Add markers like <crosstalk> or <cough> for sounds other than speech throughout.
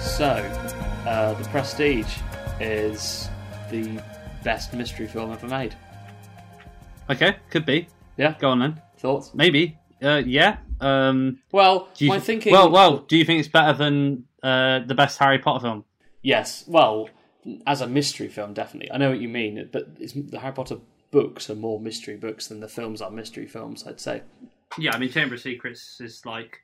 So, uh, The Prestige is the best mystery film ever made. Okay, could be. Yeah, Go on then. thoughts? Maybe. Uh, yeah. Um, Well, do you my th- thinking. Well, well. Do you think it's better than uh, the best Harry Potter film? yes. Well, as a mystery film, definitely. I know what you mean, but the Harry Potter books are more mystery books than the films are mystery films. I'd say. Yeah, I mean, Chamber of Secrets is like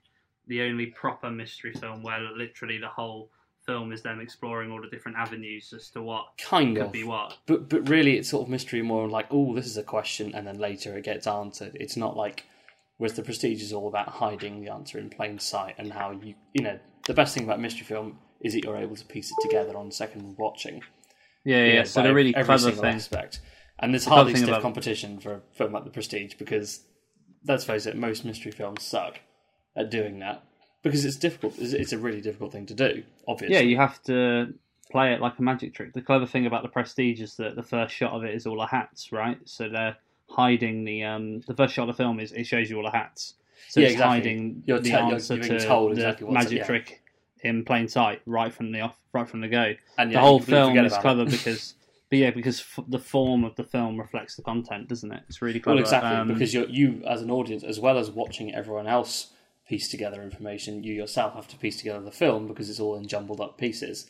the only proper mystery film where literally the whole film is them exploring all the different avenues as to what Kind could of. be what. But but really, it's sort of mystery more like, oh, this is a question, and then later it gets answered. It's not like, whereas the Prestige is all about hiding the answer in plain sight and how you you know the best thing about mystery film is that you're able to piece it together on second watching. Yeah, yeah. so they're really every single thing. aspect. And there's clever hardly stiff about- competition for a film like the Prestige because let's face it, most mystery films suck at doing that because it's difficult. It's, a really difficult thing to do. Obviously, Yeah, you have to play it like a magic trick. The clever thing about the Prestige is that the first shot of it is all the hats, right? So they're hiding the um the first shot of the film is it shows you all the hats. So Yeah, it's exactly. hiding You're the te- you're answer being to told the exactly what's- magic yeah. trick in plain sight right from the off right from the go. and the whole film is clever it. <laughs> because but yeah because f- the form of the film reflects the content doesn't it it's really clever Well, exactly, Um, because you're, you, as an audience, as well as watching everyone else piece together information, you yourself have to piece together the film because it's all in jumbled up pieces,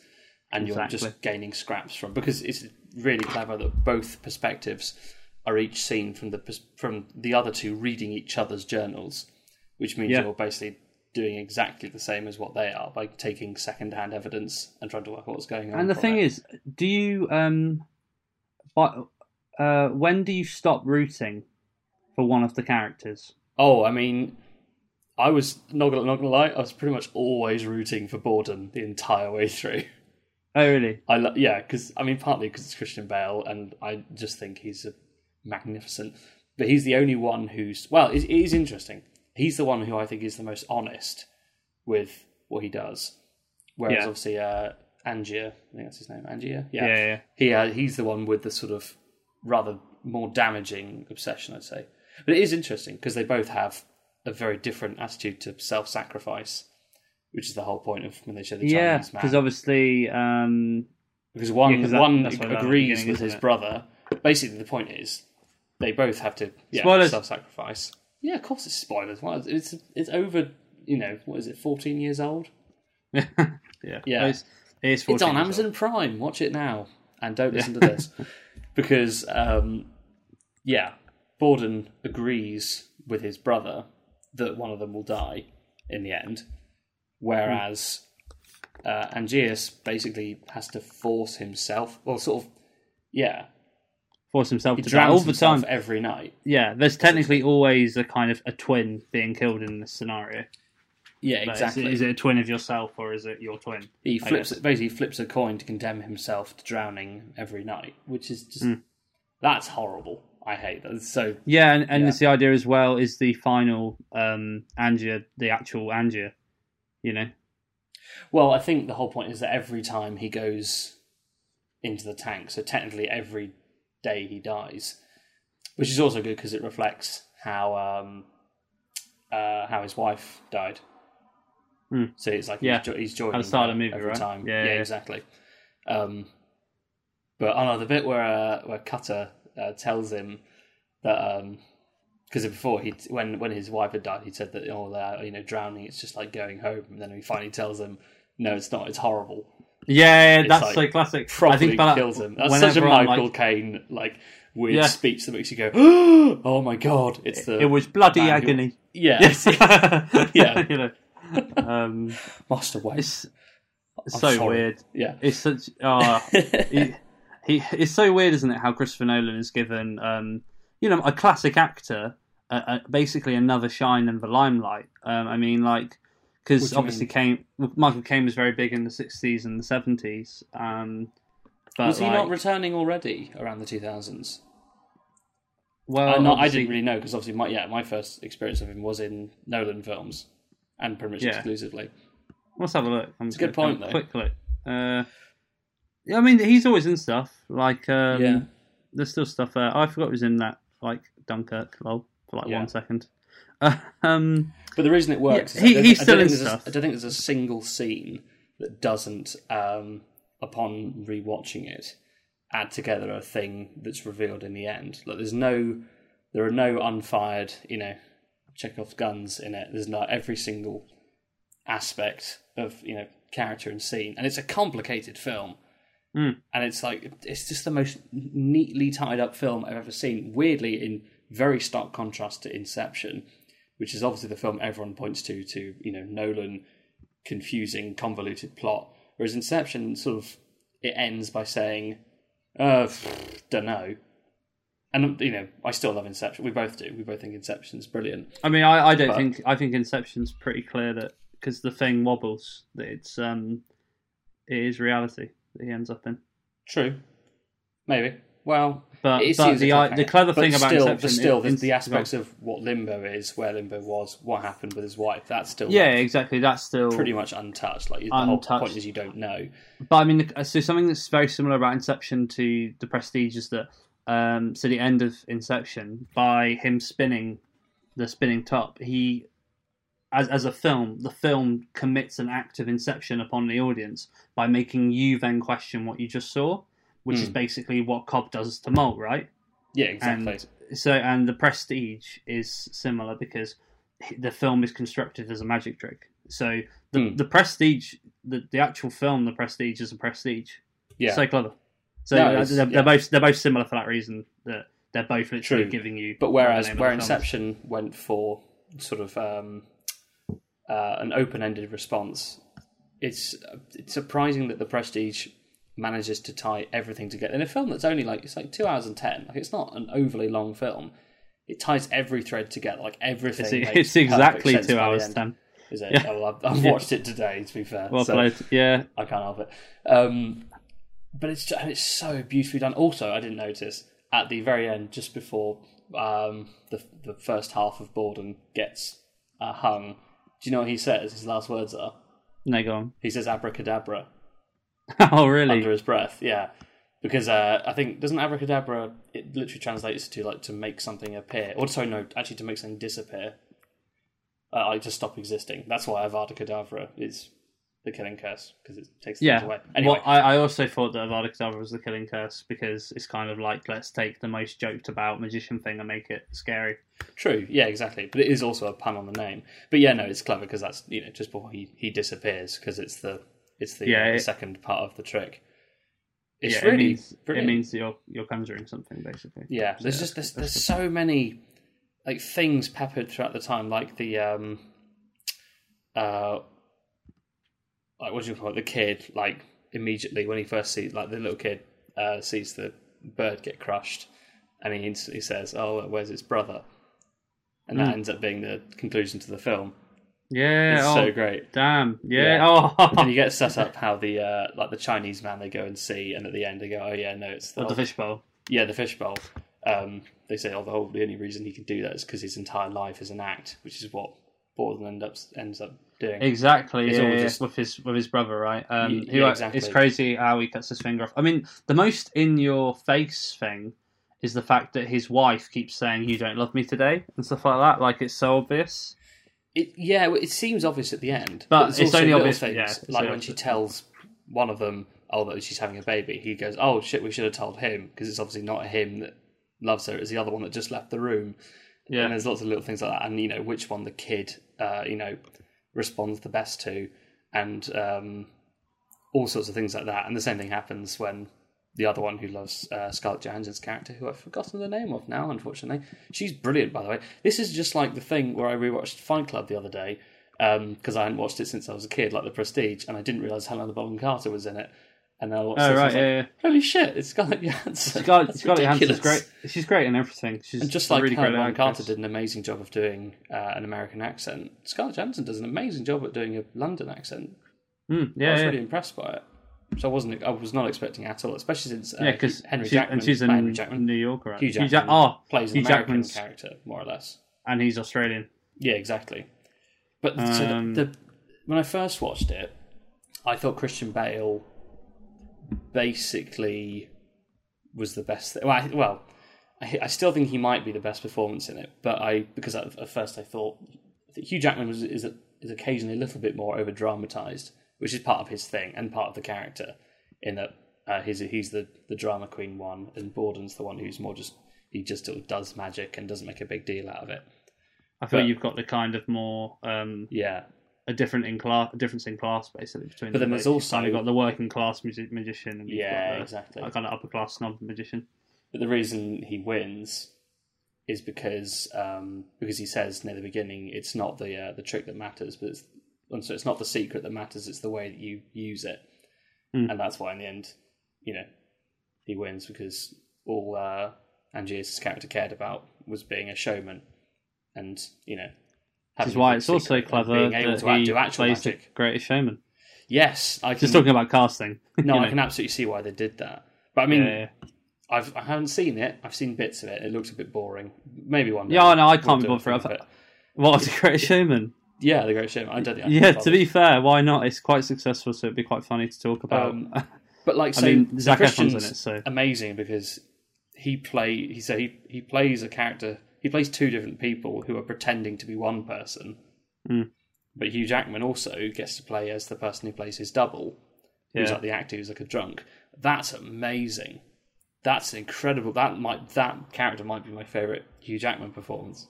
and you're just gaining scraps from. Because it's really clever that both perspectives are each seen from the from the other two reading each other's journals, which means Yeah. you're basically doing exactly the same as what they are by taking second-hand evidence and trying to work out what's going on. and the thing it. is do you um but uh when do you stop rooting for one of the characters Oh, I mean, I was not gonna, not gonna lie. I was pretty much always rooting for Borden the entire way through. oh really I lo- yeah, because I mean, partly because it's Christian Bale, and I just think he's a magnificent. But he's the only one who's well. It, it is interesting. He's the one who I think is the most honest with what he does. Whereas Yeah. obviously, uh, Angier, I think that's his name, Angier. yeah yeah, yeah. He uh, he's the one with the sort of rather more damaging obsession, I'd say. But it is interesting because they both have a very different attitude to self-sacrifice, which is the whole point of when they show the Yeah, Chinese man. because obviously, um, because one Yeah, 'cause that- one that's what I agrees beginning, with isn't his it? brother. Basically, the point is they both have to yeah, Spoilers. self-sacrifice. Yeah, of course it's spoilers. It's it's over. You know, what is it? Fourteen years old. <laughs> yeah, Yeah. It's, it is It's on Amazon old. Prime. Watch it now, and don't listen to this <laughs> because, um, yeah, Borden agrees with his brother that one of them will die in the end, whereas uh, Angius basically has to force himself, well, sort of, yeah, Force himself he to die all the time. every night. Yeah, there's technically always a kind of a twin being killed in this scenario. Yeah, exactly. Is, it a twin of yourself or is it your twin? he I flips guess. basically flips a coin to condemn himself to drowning every night, which is just Mm. that's horrible. I hate that. It's so Yeah, and, and it's the idea as well is the final um, Angier, the actual Angier. You know, Well, I think the whole point is that every time he goes into the tank, so technically every day he dies, which is also good because it reflects how um, uh, how his wife died. Hmm. So it's like Yeah. he's, jo- he's joining At the start of the movie, every right? time. Yeah, yeah. exactly. Um, but I know the bit where uh, where Cutter uh, tells him that because before he when when his wife had died, he said that oh that you know drowning it's just like going home, and then he finally tells him no, it's not. It's horrible. Yeah, It's that's like so classic. Properly I think about kills him. That's such a Michael Caine like weird Yeah. speech that makes you go, <gasps> oh my god! It's the it was bloody who- agony. yeah, <laughs> yeah, <laughs> you know, um, Master it's so sorry. weird. Yeah, It's such. Uh, he, he it's so weird, isn't it? How Christopher Nolan is given, um, you know, a classic actor, uh, uh, basically another shine in the limelight. Um, I mean, like, because obviously Caine, Michael Caine was very big in the '60s and the '70s. Um, was he like, not returning already around the two thousands? well, I, not, I didn't really know because obviously, my, yeah, my first experience of him was in Nolan films, and pretty much Yeah. exclusively. Let's have a look. I'm It's a good point, though. Quick look. Uh, yeah, I mean, he's always in stuff like um, Yeah. there's still stuff there. I forgot he was in that like Dunkirk lol for like Yeah. one second. <laughs> um, But the reason it works Yeah, is he- I he's don't still think in there's a- stuff. I don't think there's a single scene that doesn't, um, upon rewatching it, add together a thing that's revealed in the end. Like there's no, there are no unfired, you know, Chekhov's guns in it. There's not every single aspect of you know character and scene, and it's a complicated film. Mm. And it's like it's just the most neatly tied up film I've ever seen. Weirdly, in very stark contrast to Inception, which is obviously the film everyone points to to you know Nolan confusing convoluted plot. Whereas inception sort of it ends by saying uh <sighs> don't know. And you know i still love inception. We both do. We both think inception's brilliant. I mean, I, I don't But- think I think Inception's pretty clear that because the thing wobbles that it's um it is reality that he ends up in. true. Maybe well But it but the i- the clever thing about still, Inception, but still is- the, the aspects of what limbo is where limbo was what happened with his wife that's still yeah, exactly. That's still pretty much untouched like the whole point is you don't know. But I mean, so something that's very similar about Inception to The Prestige is that, um, so the end of Inception, by him spinning the spinning top, he, as as a film, the film commits an act of Inception upon the audience by making you then question what you just saw, which is Hmm. basically what Cobb does to Mal, right? yeah exactly And so, and the Prestige is similar because the film is constructed as a magic trick. So the Hmm. the Prestige, the the actual film, the Prestige is a Prestige. yeah So clever. So No, uh, it's- they're, yeah. both they're both similar for that reason that they're both literally True. giving you. But whereas the name of where the film is. Inception went for sort of um, uh, an open-ended response, it's it's surprising that the Prestige manages to tie everything together in a film that's only like it's like two hours and ten. Like it's not an overly long film. It ties every thread together, like everything. it's, it's exactly two hours ten. Is it? Yeah. Oh, well, I've, I've watched it today. To be fair, Well so played. Yeah, I can't help it. Um, but it's and it's so beautifully done. Also, I didn't notice at the very end, just before um, the the first half of Borden gets uh, hung. Do you know what he says? His last words are no, go on. he says abracadabra <laughs> oh, really? under his breath. Yeah, because uh, I think doesn't abracadabra it literally translates to like to make something appear, or sorry, no, actually to make something disappear, uh, like to stop existing. That's why Avada Kedavra is the killing curse because it takes things Yeah. away. Anyway, Well, I, I also thought that Avada Kedavra was the killing curse because it's kind of like let's take the most joked about magician thing and make it scary. True, yeah, exactly. But it is also a pun on the name. But yeah, no, it's clever because that's you know just before he, he disappears because it's the it's the, Yeah, the it- second part of the trick. It's yeah, really it means, it means that you're you're conjuring something basically. yeah. There's Yeah, just there's, there's so many like things peppered throughout the time, like the um uh like what do you call it? The kid like immediately when he first sees like the little kid uh sees the bird get crushed, and he instantly says, "Oh, where's its brother?" And that Mm. ends up being the conclusion to the film. Yeah. It's oh, so great. damn. Yeah. Yeah. <laughs> Oh, and you get set up how the uh, like the Chinese man they go and see, and at the end they go, oh yeah, no, it's the, Of the fishbowl. yeah the fishbowl. Um, they say, oh, the whole the only reason he can do that is because his entire life is an act, which is what Borden end up ends up doing. Exactly, It's yeah, all yeah, just- with his with his brother, right? Um, Y- who exactly. It's crazy how he cuts his finger off. I mean, the most in your face thing is the fact that his wife keeps saying "You don't love me today" and stuff like that. Like it's so obvious. It, yeah, it seems obvious at the end, But there's it's also only obvious- things yeah, like when she tells one of them, oh, that she's having a baby. He goes, oh shit, we should have told him because it's obviously not him that loves her; it's the other one that just left the room. Yeah, And there's lots of little things like that, and you know which one the kid, uh, you know, responds the best to, and um, all sorts of things like that. And the same thing happens when the other one who loves uh, Scarlett Johansson's character, who I've forgotten the name of now, unfortunately. She's brilliant, by the way. This is just like the thing where I rewatched Fight Club the other day because I hadn't watched it since I was a kid, like The Prestige, and I didn't realize Helena Bonham Carter was in it. And then I watched Oh this, right, like, yeah, yeah. holy shit, it's Scarlett Johansson. Scarlett, <laughs> Scarlett Johansson's ridiculous. great. She's great in everything. She's And just like really Helena great Bonham. Carter did an amazing job of doing uh, an American accent, Scarlett Johansson does an amazing job at doing a London accent. Mm, I was yeah, really impressed by it. So I wasn't, I was not expecting at all, especially since uh, yeah. Because Henry she, Jackman, and she's in Henry Jackman, New York, right? Hugh Jack- Jackman oh, plays an Hugh American Jackman's- character more or less. and he's Australian. Yeah, exactly. But so the, Um, the when I first watched it, I thought Christian Bale basically was the best. Th- well, I, well, I, I still think he might be the best performance in it, but I because at, at first I thought Hugh Jackman was is is occasionally a little bit more over dramatized, which is part of his thing and part of the character. In that uh, he's he's the the drama queen one, and Borden's the one who's more just he just sort of does magic and doesn't make a big deal out of it. I feel But- you've got the kind of more um, Yeah, a different in class, a difference in class basically between. But then there's also You've also- kind of got the working class music magician, and yeah, got the, exactly. that kind of upper class snob magician. But the reason he wins is because um, because he says near the beginning it's not the uh, the trick that matters, but it's and so it's not the secret that matters. It's the way that you use it, Hmm. and that's why in the end, you know, he wins because all uh, character cared about was being a showman, and you know, Which is why it's also clever being able to act, he do actual plays magic. the greatest showman. Yes, I can. Just talking about casting. <laughs> no, I know. can absolutely see why they did that. But I mean, yeah, yeah. I've I haven't seen it. I've seen bits of it. It looks a bit boring. Maybe one. day Yeah, I know, I we'll can't be do a bothered. I've- it. What the greatest showman? Yeah, the Great Showman. I don't. Yeah, to be fair, why not? It's quite successful, so it'd be quite funny to talk about. Um, <laughs> but like, I so mean, Zac Efron's in it, so amazing because he play. He said he he plays a character. He plays two different people who are pretending to be one person. Mm. But Hugh Jackman also gets to play as the person who plays his double, who's Yeah. like the actor who's like a drunk. That's amazing. That's incredible. That might that character might be my favorite Hugh Jackman performance.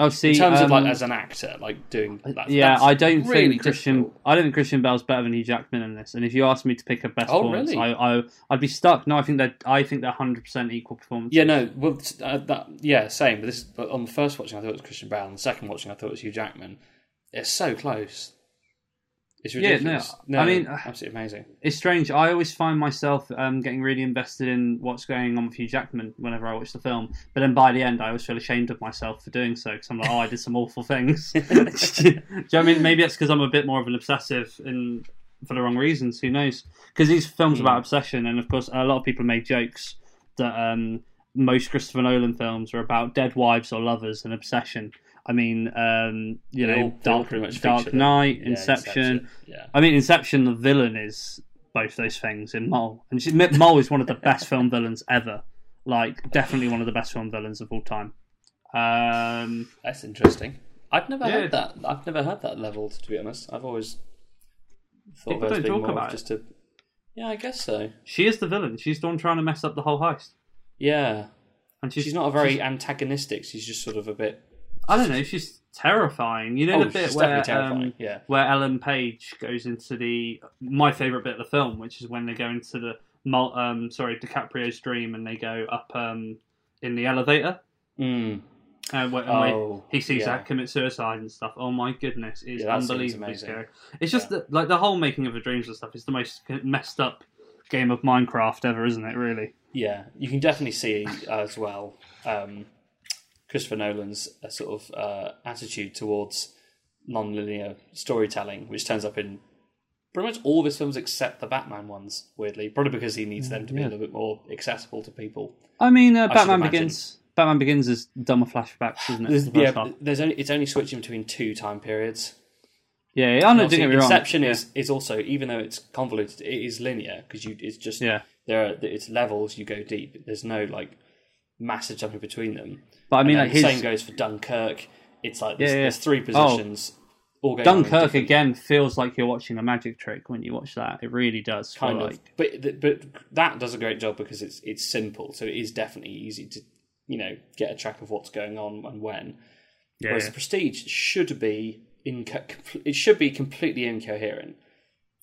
Oh, see, in terms of like um, as an actor, like doing that. yeah, I don't really think Christian. difficult. I don't think Christian Bale's better than Hugh Jackman in this. And if you ask me to pick a best Oh, performance, really? I, I I'd be stuck. No, I think that I think they're hundred percent equal performances. Yeah, no, well, uh, that yeah, same. But this, but on the first watching, I thought it was Christian Bale. On the second watching, I thought it was Hugh Jackman. It's so close. It's Yeah, no, ridiculous. I mean, absolutely amazing. It's strange. I always find myself um, getting really invested in what's going on with Hugh Jackman whenever I watch the film. But then by the end, I always feel ashamed of myself for doing so because I'm like, oh, I did some awful things. <laughs> <laughs> Do you know what I mean? Maybe it's because I'm a bit more of an obsessive in for the wrong reasons. Who knows? Because these films Hmm. about obsession, and of course, a lot of people make jokes that um, most Christopher Nolan films are about dead wives or lovers and obsession. I mean, um, you They know, all- they all Dark, pretty much Dark. Knight, Yeah, Inception. Yeah, I mean, Inception, the villain is both those things in Mal, and she, Mal is one of the <laughs> best film villains ever. Like, definitely one of the best film villains of all time. Um, that's interesting. I've never Yeah. heard that. I've never heard that leveled. To be honest, I've always thought People of her as don't being talk more about just a. Yeah, I guess so. she is the villain. She's the one trying to mess up the whole heist, Yeah, and she's, she's not a very antagonistic. She's just sort of a bit. I don't know. She's terrifying. You know Oh, the bit where um, yeah, where Ellen Page goes into the my favorite bit of the film, which is when they go into the um sorry DiCaprio's dream and they go up um in the elevator. mm. Uh, Oh, he sees yeah. that commit suicide and stuff. Oh my goodness, it's Yeah, unbelievably scary. It's just Yeah. that, like the whole making of the dreams and stuff is the most messed up game of Minecraft ever, isn't it? Really? Yeah, you can definitely see as well um, Christopher Nolan's uh, sort of uh, attitude towards non-linear storytelling, which turns up in pretty much all of his films except the Batman ones. Weirdly, probably because he needs them to be yeah. a little bit more accessible to people. I mean, uh, should Batman. Begins. Batman Begins is dumber flashbacks, isn't it? There's, the yeah, there's only it's only switching between two time periods. yeah. I. Don't Obviously, get me wrong. Inception Yeah. is is also even though it's convoluted, it is linear because you it's just Yeah. there are it's levels you go deep. There's no like massive jumping between them. But I mean, like the his same goes for Dunkirk. It's like there's, Yeah, yeah. there's three Oh. positions. all going Dunkirk again feels like you're watching a magic trick when you watch that. It really does. kind of. like. But th- but that does a great job because it's it's simple, so it is definitely easy to you know get a track of what's going on and when. Yeah, Whereas yeah. the Prestige should be inco- it should be completely incoherent.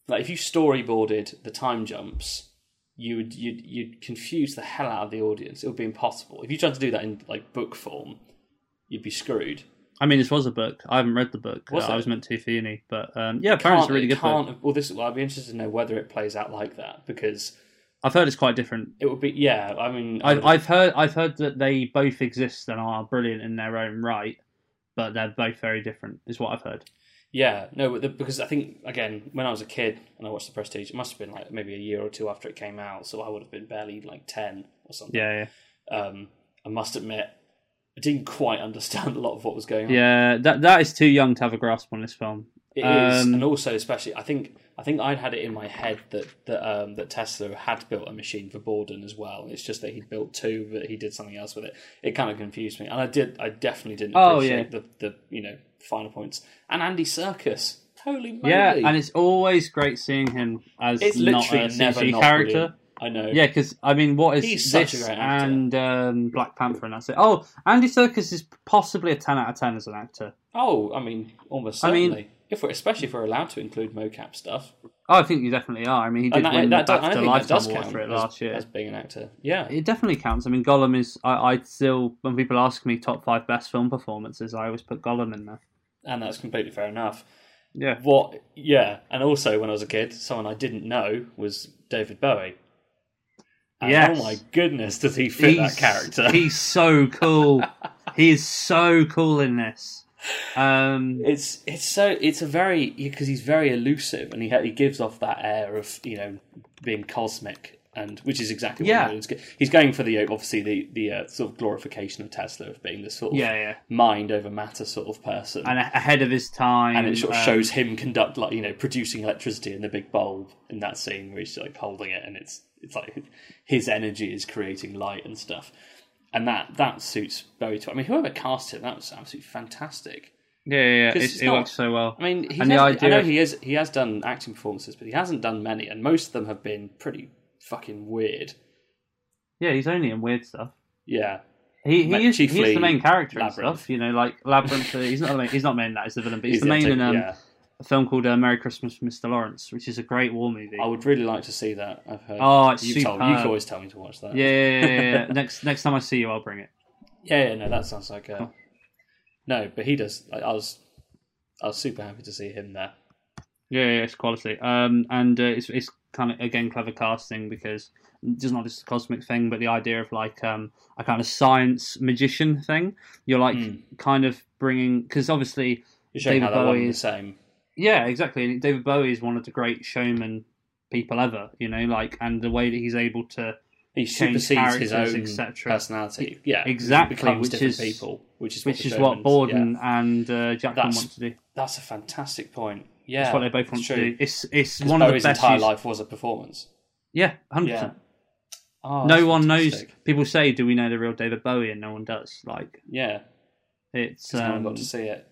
Like if you storyboarded the time jumps, you would you'd, you'd confuse the hell out of the audience. It would be impossible. If you tried to do that in like book form, you'd be screwed. I mean, this was a book. I haven't read the book. Was Uh, I was meant to for uni, but um, yeah, apparently it's a really good book. Well, this well, I'd be interested to know whether it plays out like that because I've heard it's quite different. it would be yeah. I mean, I I've, I've heard I've heard that they both exist and are brilliant in their own right, but they're both very different. Is what I've heard. Yeah, no, the, because I think again, when I was a kid and I watched The Prestige, it must have been like maybe a year or two after it came out, so I would have been barely like ten or something. Yeah, yeah, Um, I must admit, I didn't quite understand a lot of what was going on. yeah. That that is too young to have a grasp on this film. It is, Um, and also especially, I think I think I'd had it in my head that that um, that Tesla had built a machine for Borden as well. It's just that he built two, but he did something else with it. It kind of confused me, and I did. I definitely didn't Oh, appreciate yeah. the the you know final points. And Andy Serkis, holy moly! Yeah, and it's always great seeing him as it's not literally a never CG not character. brilliant. I know. Yeah, because I mean, what is He's such a this great actor. and um, Black Panther, and that's it. Oh, Andy Serkis is possibly a ten out of ten as an actor. Oh, I mean, almost I mean- certainly. if we're especially if we're allowed to include mocap stuff, Oh, I think you definitely are. I mean, he did and that, win that, the BAFTA Lifetime does Award count for it as, last year. as being an actor. Yeah, It definitely counts. I mean, Gollum is. I, I still, when people ask me top five best film performances, I always put Gollum in there. and that's completely fair enough. Yeah. What? Yeah, and also when I was a kid, someone I didn't know was David Bowie. And Yes. Oh my goodness, does he fit that character? He's so cool. <laughs> he is so cool in this. Um, It's it's so it's a very because he's very elusive and he he gives off that air of you know being cosmic and which is exactly what Yeah. Go- he's going for the obviously the the uh, sort of glorification of Tesla of being this sort of yeah, yeah, mind over matter sort of person and a- ahead of his time. and it sort of um, shows him conduct like you know producing electricity in the big bulb in that scene where he's like holding it and it's it's like his energy is creating light and stuff and that that suits Bowie to I mean whoever cast him that was absolutely fantastic Yeah, yeah, yeah. It, it works so well. I mean, he's And has- I know of- he is he has done acting performances, but he hasn't done many, and most of them have been pretty fucking weird. Yeah, he's only in weird stuff. Yeah, He, he is he's the main character and stuff. You know, like Labyrinth. he's not main, he's not main. That is the villain, but he's, the main in um, yeah. A film called uh, Merry Christmas, Mr. Lawrence, which is a great war movie. I would really like to see that. I've heard. Oh, it's you've told. You can always tell me to watch that. yeah, yeah, yeah, yeah, <laughs> next next time I see you, I'll bring it. yeah, yeah. No, that sounds like a Oh. no, but he does. I, I was I was super happy to see him there. Yeah, yeah, it's quality. Um, and uh, it's it's kind of again clever casting because it's not just a cosmic thing, but the idea of like um a kind of science magician thing. You're like Mm. kind of bringing because obviously You're showing David how Bowie and the same. Yeah, exactly. And David Bowie is one of the great showman people ever, you know, like, and the way that he's able to, He supersedes his own etc. personality. Yeah, Exactly, becomes which is- people, which is which what is what Borden yeah. and uh, Jackman want to do. That's a fantastic point. Yeah, That's what they both want to do. It's it's one of the Bowie's best. entire life was a performance. Yeah, hundred Yeah. percent. Oh, No one fantastic. knows. People say, "Do we know the real David Bowie?" And no one does. Like Yeah, it's. Um, got to see it.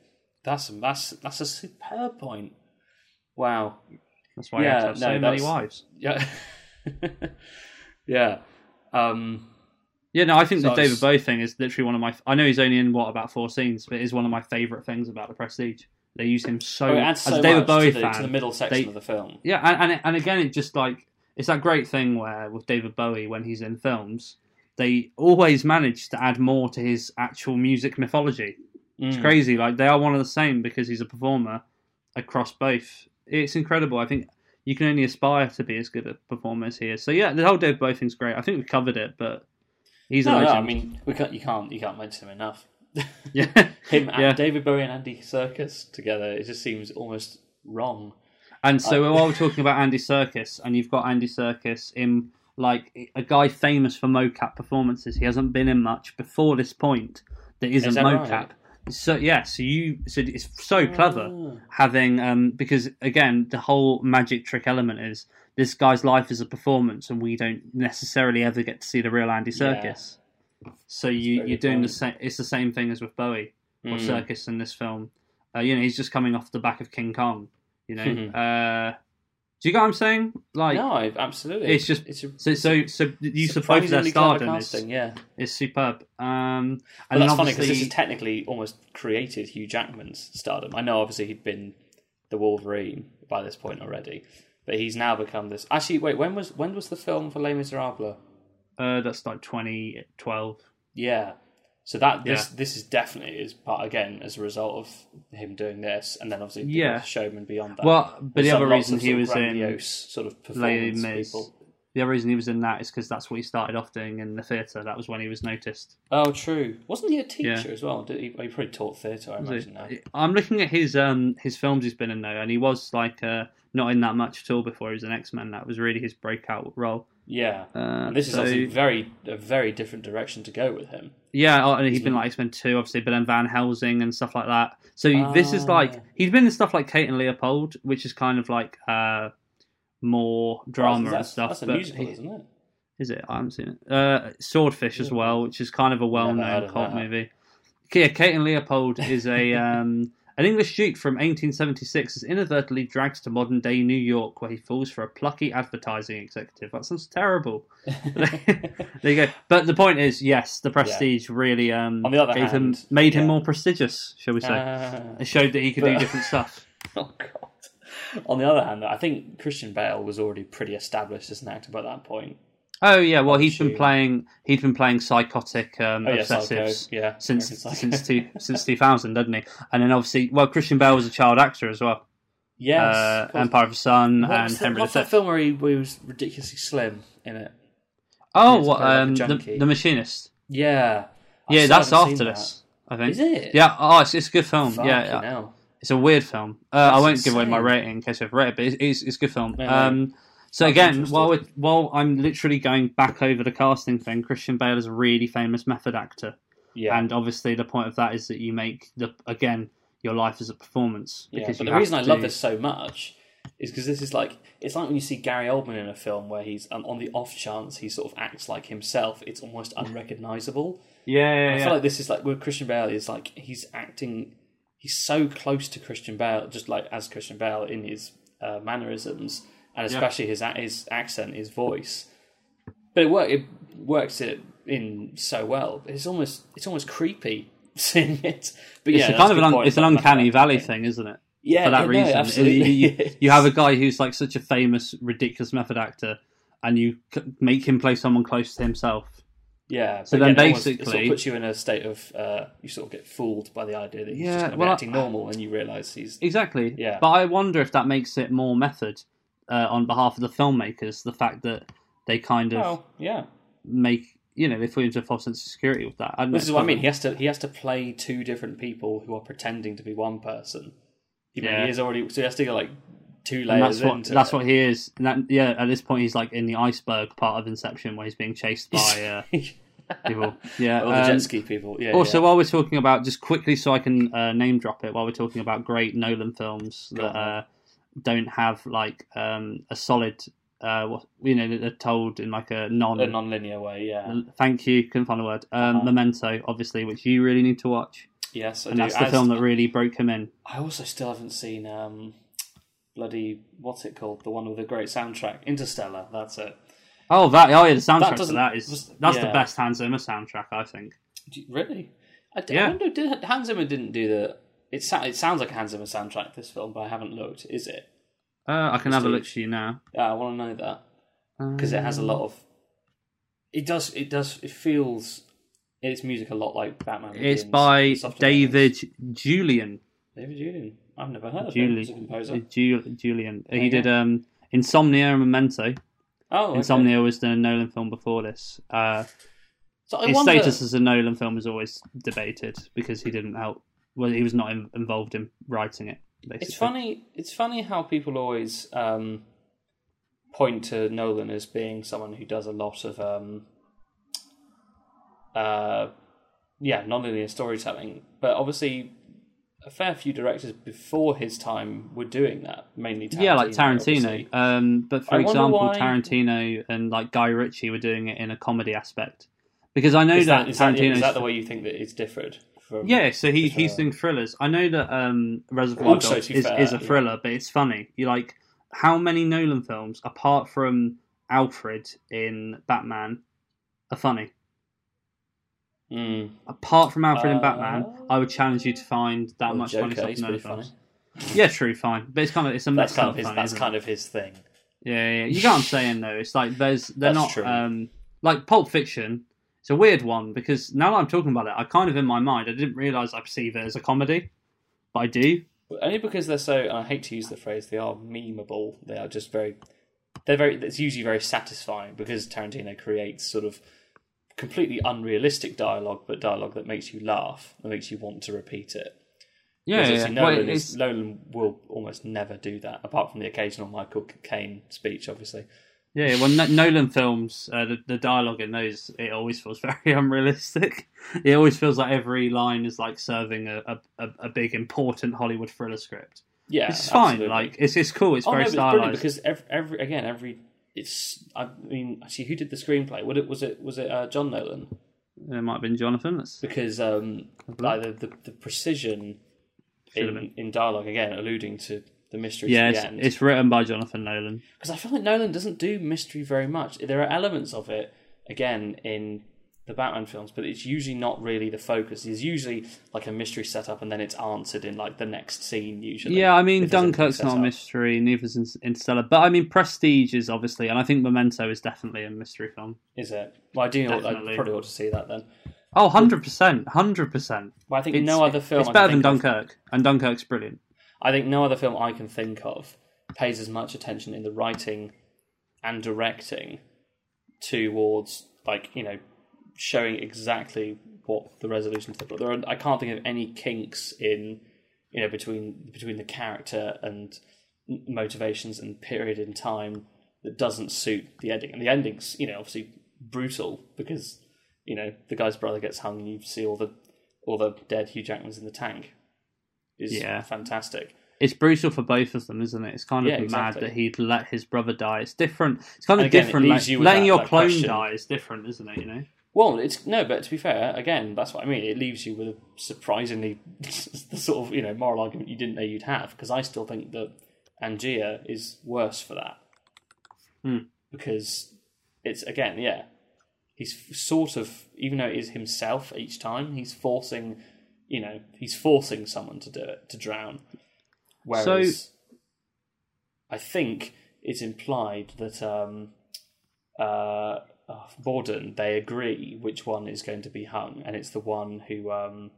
That's that's that's a superb point. Wow. that's why Yeah, has to have no, so many wives. Yeah. <laughs> yeah. Um, Yeah, no, I think So the I David Bowie thing is literally one of my. I know he's only in what about four scenes, but it is one of my favourite things about the Prestige. They use him so. oh, as so a David much Bowie to, the, fan, to the middle section they- of the film. Yeah, and, and and again, it just like it's that great thing where with David Bowie when he's in films, they always manage to add more to his actual music mythology. It's Mm. crazy. Like they are one of the same because he's a performer across both. It's incredible. I think you can only aspire to be as good a performer as he is. So yeah, the whole David Bowie thing's great. I think we covered it, but he's a No, no. I mean we can't. You can't. You can't mention him enough. <laughs> yeah, <laughs> Him and Yeah. David Bowie and Andy Serkis together. It just seems almost wrong. And so I- while we're talking about Andy Serkis, and you've got Andy Serkis in like a guy famous for mocap performances. He hasn't been in much before this point that isn't that mocap. right? So yeah, so you so it's so clever Ah. having um because again the whole magic trick element is this guy's life is a performance and we don't necessarily ever get to see the real Andy Yeah. So you you're doing the same. It's the same thing as with Bowie or Mm. Serkis in this film. Uh, you know, he's just coming off the back of King Kong. You know, <laughs> uh, do you get what I'm saying? Like, no, absolutely. it's just- it's a, so so so the use of both their stardom is. Yeah, is superb. Um, and that's funny because this has technically almost created Hugh Jackman's stardom. I know, obviously, he'd been the Wolverine by this point already, but he's now become this. Actually, wait, when was when was the film for Les Miserables? uh, that's like 2012. Yeah. So that this this is definitely is part again as a result of him doing this, and then obviously the Yeah. showman beyond that. Well, but There's the other reason he was in sort of performance Mis, people. the other reason he was in that is because that's what he started off doing in the theatre. That was when he was noticed. Oh, true. Wasn't he a teacher Yeah. as well? Did he, he probably taught theatre, I So, imagine. Now. I'm looking at his um his films he's been in though, and he was like uh, not in that much at all before he was an X Men. That was really his breakout role. Yeah. Uh, this is so- obviously very a very different direction to go with him. Yeah, oh, and he's been like X Men Two, obviously, but then Van Helsing and stuff like that. So this is Ah. like he's been in stuff like Kate and Leopold, which is kind of like uh more drama that's, and stuff. That's a but musical, he- isn't it? is it? I haven't seen it. Uh, Swordfish as well, which is kind of a well-known cult movie. Yeah, Kate and Leopold is a <laughs> um, an English Duke from 1876 is inadvertently dragged to modern-day New York, where he falls for a plucky advertising executive. That sounds terrible. <laughs> <laughs> there you go. But the point is, yes, the Prestige really um, On the other gave him hand, made him more prestigious, shall we say? Ah. it showed that he could do different stuff. <laughs> Oh god. On the other hand, I think Christian Bale was already pretty established as an actor by that point. Oh yeah, well he's been playing he's been playing psychotic um, Oh yeah, Psycho. obsessives Yeah, since since <laughs> two, since two thousand, doesn't he? And then obviously, well, Christian Bale was a child actor as well. yes. uh. Empire of the Sun What and the- Henry what's that film where he, where he was ridiculously slim in it? Oh, what played like um, the, the Machinist? Yeah. I Yeah, that's after this. I think. Is it? Yeah. Oh, it's, it's a good film. Fucking yeah, yeah. hell. it's a weird film. Uh, I won't give away my rating in case I've read it, but it's, it's, it's a good film. Um, so I'm again, while we're, while I'm literally going back over the casting thing, Christian Bale is a really famous method actor. Yeah. And obviously, the point of that is that you make the again your life as a performance. Yeah, Because but the reason I love this so much is because this is like it's like when you see Gary Oldman in a film where he's um, on the off chance he sort of acts like himself, it's almost unrecognizable. Yeah, yeah, I feel like this is like with Christian Bale is like he's acting, he's so close to Christian Bale, just like as Christian Bale in his uh, mannerisms and Yeah. especially his his accent, his voice. But it work it works it in so well. It's almost it's almost creepy <laughs> seeing it. But it's yeah, a kind of a an un- it's an uncanny valley thing. thing, isn't it? Yeah, For that yeah, no, reason, absolutely. You, <laughs> you- have a guy who's like such a famous, ridiculous method actor, and you make him play someone close to himself. Yeah. So but then again, it almost- it sort basically- of puts you in a state of uh, you sort of get fooled by the idea that he's Yeah, just well, I- acting normal, and you realise he's Exactly. Yeah. But I wonder if that makes it more method uh, on behalf of the filmmakers. The fact that they kind of oh yeah. make you know they fall into a false sense of security with that. This is what I mean. He has to he has to play two different people who are pretending to be one person. Yeah. he is already so he has to go like two And layers that's what into that's it. what he is. And that, yeah, at this point he's like in the iceberg part of Inception where he's being chased by <laughs> uh, people. Yeah. All the um, jet ski people. Yeah. also, yeah. while we're talking about just quickly, so I can uh, name drop it, while we're talking about great Nolan films that uh, don't have like um, a solid, uh, what you know, they're told in like a non. a non-linear way. Yeah. Thank you, couldn't find the word. Um, Uh-huh. Memento, obviously, which you really need to watch, Yes, I and do. that's the As- film that really broke him in. I also still haven't seen um, bloody what's it called? The one with the great soundtrack, Interstellar. That's it. Oh, that! Oh, yeah, the soundtrack for doesn't- that is just- that's the best Hans Zimmer soundtrack, I think. You- really? I, d- Yeah. I wonder. Did Hans Zimmer didn't do the? It, sa- it sounds like a Hans Zimmer soundtrack. This film, but I haven't looked. Is it? Uh, I can have a look for you now Yeah, I want to know that because it has a lot of. It does. It does. It feels. Its music a lot like Batman. It's by David Julyan. David Julyan. I've never heard of him a composer. Ju- Julyan. He Okay. did um, Insomnia and Memento. Oh, okay. Insomnia was the Nolan film before this. Uh, So I his wonder, status as a Nolan film is always debated because he didn't help. Well, he was not in, involved in writing it. Basically. It's funny. It's funny how people always um, point to Nolan as being someone who does a lot of, um, uh, yeah, nonlinear storytelling. But obviously, a fair few directors before his time were doing that. Mainly, Tarantino, Yeah, like Tarantino. Um, but for I example, why- Tarantino and like Guy Ritchie were doing it in a comedy aspect because I know that, that, is, that, Tarantino. is that the way you think that it's differed? From, Yeah, so he, he's doing thrillers. I know that um, Reservoir Also, Dogs is, fair, is a yeah. thriller, but it's funny. You like how many Nolan films, apart from Alfred in Batman, are funny. Mm. Apart from Alfred in Uh, Batman, I would challenge you to find that Well, much funny stuff in Nolan films. Yeah, true, fine, but it's kind of it's a <laughs> That's kind of his. funny, That's kind it? of his thing. Yeah, yeah, yeah. You get what I'm saying though. It's like there's they're That's not um like Pulp Fiction. It's a weird one because now that I'm talking about it, I kind of in my mind I didn't realize I perceive it as a comedy, but I do. Only because they're so. And I hate to use the phrase. They are memeable. They are just very. They're very. It's usually very satisfying because Tarantino creates sort of completely unrealistic dialogue, but dialogue that makes you laugh and makes you want to repeat it. Yeah, yeah. obviously Well, is, Nolan will almost never do that, apart from the occasional Michael Caine speech, obviously. Yeah, well, no- Nolan films, uh, the, the dialogue in those, it always feels <laughs> very unrealistic. It always feels like every line is like serving a, a, a- big important Hollywood thriller script. Yeah, It's fine. absolutely. Like it's it's cool. It's oh, very no, but it's because every, every again every it's I mean actually who did the screenplay? What it was it was it uh, John Nolan? It might have been Jonathan. That's Because um, like the, the the precision in, in dialogue again, alluding to the mystery yeah. to It's, it's written by Jonathan Nolan. Because I feel like Nolan doesn't do mystery very much. There are elements of it again in the Batman films, but it's usually not really the focus. It's usually like a mystery setup, and then it's answered in like the next scene. Usually, Yeah, I mean if there's anything Dunkirk's not a mystery. neither is Interstellar, but I mean Prestige is obviously, and I think Memento is definitely a mystery film. Is it? Well, I do. Know, I probably ought to see that then. Oh, 100 percent, hundred percent. But I think It's no other film. It's better than think of- Dunkirk, and Dunkirk's brilliant. I think no other film I can think of pays as much attention in the writing and directing towards like you know showing exactly what the resolution to the plot. There are, I can't think of any kinks in you know between between the character and motivations and period in time that doesn't suit the ending. And the ending's you know obviously brutal because you know the guy's brother gets hung and you see all the all the dead Hugh Jackmans in the tank. Is Yeah. fantastic. It's brutal for both of them, isn't it? It's kind of Yeah, mad that he'd let his brother die. It's different. It's kind of again, different. Like, you letting that- your that clone question. die is different, isn't it? You know. Well, it's no, but to be fair, again, that's what I mean. It leaves you with a surprisingly <laughs> the sort of you know moral argument you didn't know you'd have. Because I still think that Angier is worse for that Hmm. because it's again, yeah, he's sort of even though it is himself each time, he's forcing, you know, he's forcing someone to do it to drown. Whereas, I think it's implied that um, uh, oh, Borden they agree which one is going to be hung, and it's the one who um,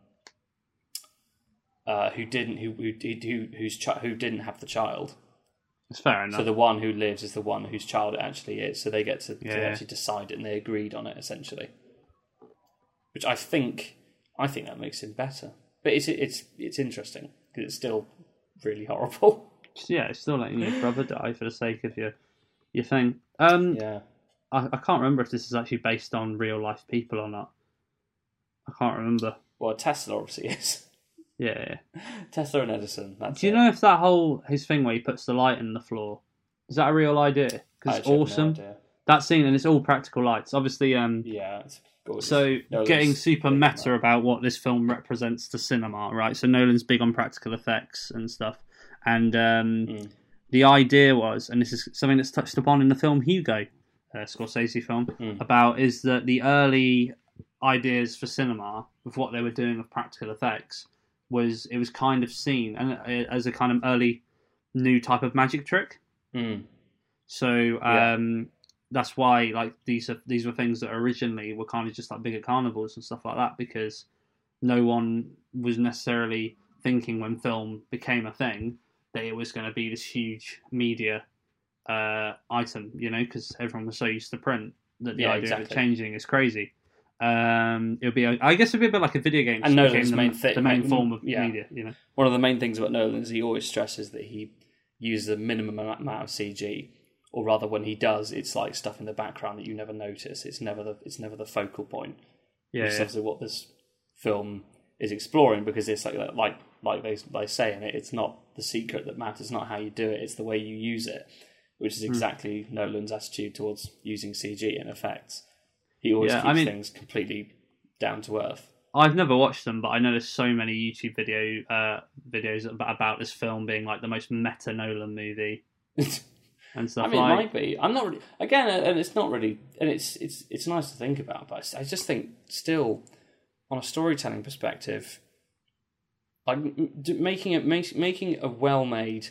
uh, who didn't who who who who's chi- who didn't have the child. It's fair enough. So the one who lives is the one whose child it actually is. So they get to, to Yeah. actually decide it, and they agreed on it essentially. Which I think I think that makes him better, but it's it's it's interesting because it's still really horrible. <laughs> yeah, it's still letting your brother die for the sake of your your thing. Um, yeah. I, I can't remember if this is actually based on real life people or not. I can't remember. Well, Tesla obviously is. <laughs> Yeah. yeah. Tesla and Edison. That's Do you it. know if that whole his thing where he puts the light in the floor is that a real idea? Because it's no awesome. idea. that scene and it's all practical lights. Obviously, um, Yeah, it's gorgeous. so getting super meta about what this film represents to cinema, right? So Nolan's big on practical effects and stuff, and um, Mm. the idea was, and this is something that's touched upon in the film Hugo, uh, Scorsese film, Mm. about is that the early ideas for cinema of what they were doing with practical effects was it was kind of seen and uh, as a kind of early new type of magic trick. Mm. So um, that's why like these are these were things that originally were kind of just like bigger carnivals and stuff like that because no one was necessarily thinking when film became a thing that it was going to be this huge media uh, item, you know, because everyone was so used to print that the Yeah, idea of it changing is crazy. Um, it'll be, a, I guess, it'd be a bit like a video game. And Nolan's the, main thi- the main form of yeah. media, you know. One of the main things about Nolan is he always stresses that he uses a minimum amount of CG, or rather, when he does, it's like stuff in the background that you never notice. It's never the it's never the focal point. Yeah, which yeah. what this film is exploring because it's like like like they they say in it, it's not the secret that matters, it's not how you do it, it's the way you use it, which Hmm. is exactly Nolan's attitude towards using CG and effects. He always Yeah, keeps I mean- things completely down to earth. I've never watched them, but I know there's so many YouTube video uh, videos about, about this film being like the most meta Nolan movie <laughs> and stuff I mean, like. it might be. I'm not really, again, and it's not really, and it's it's it's nice to think about, but I just think still, on a storytelling perspective, like making it make, making a well-made,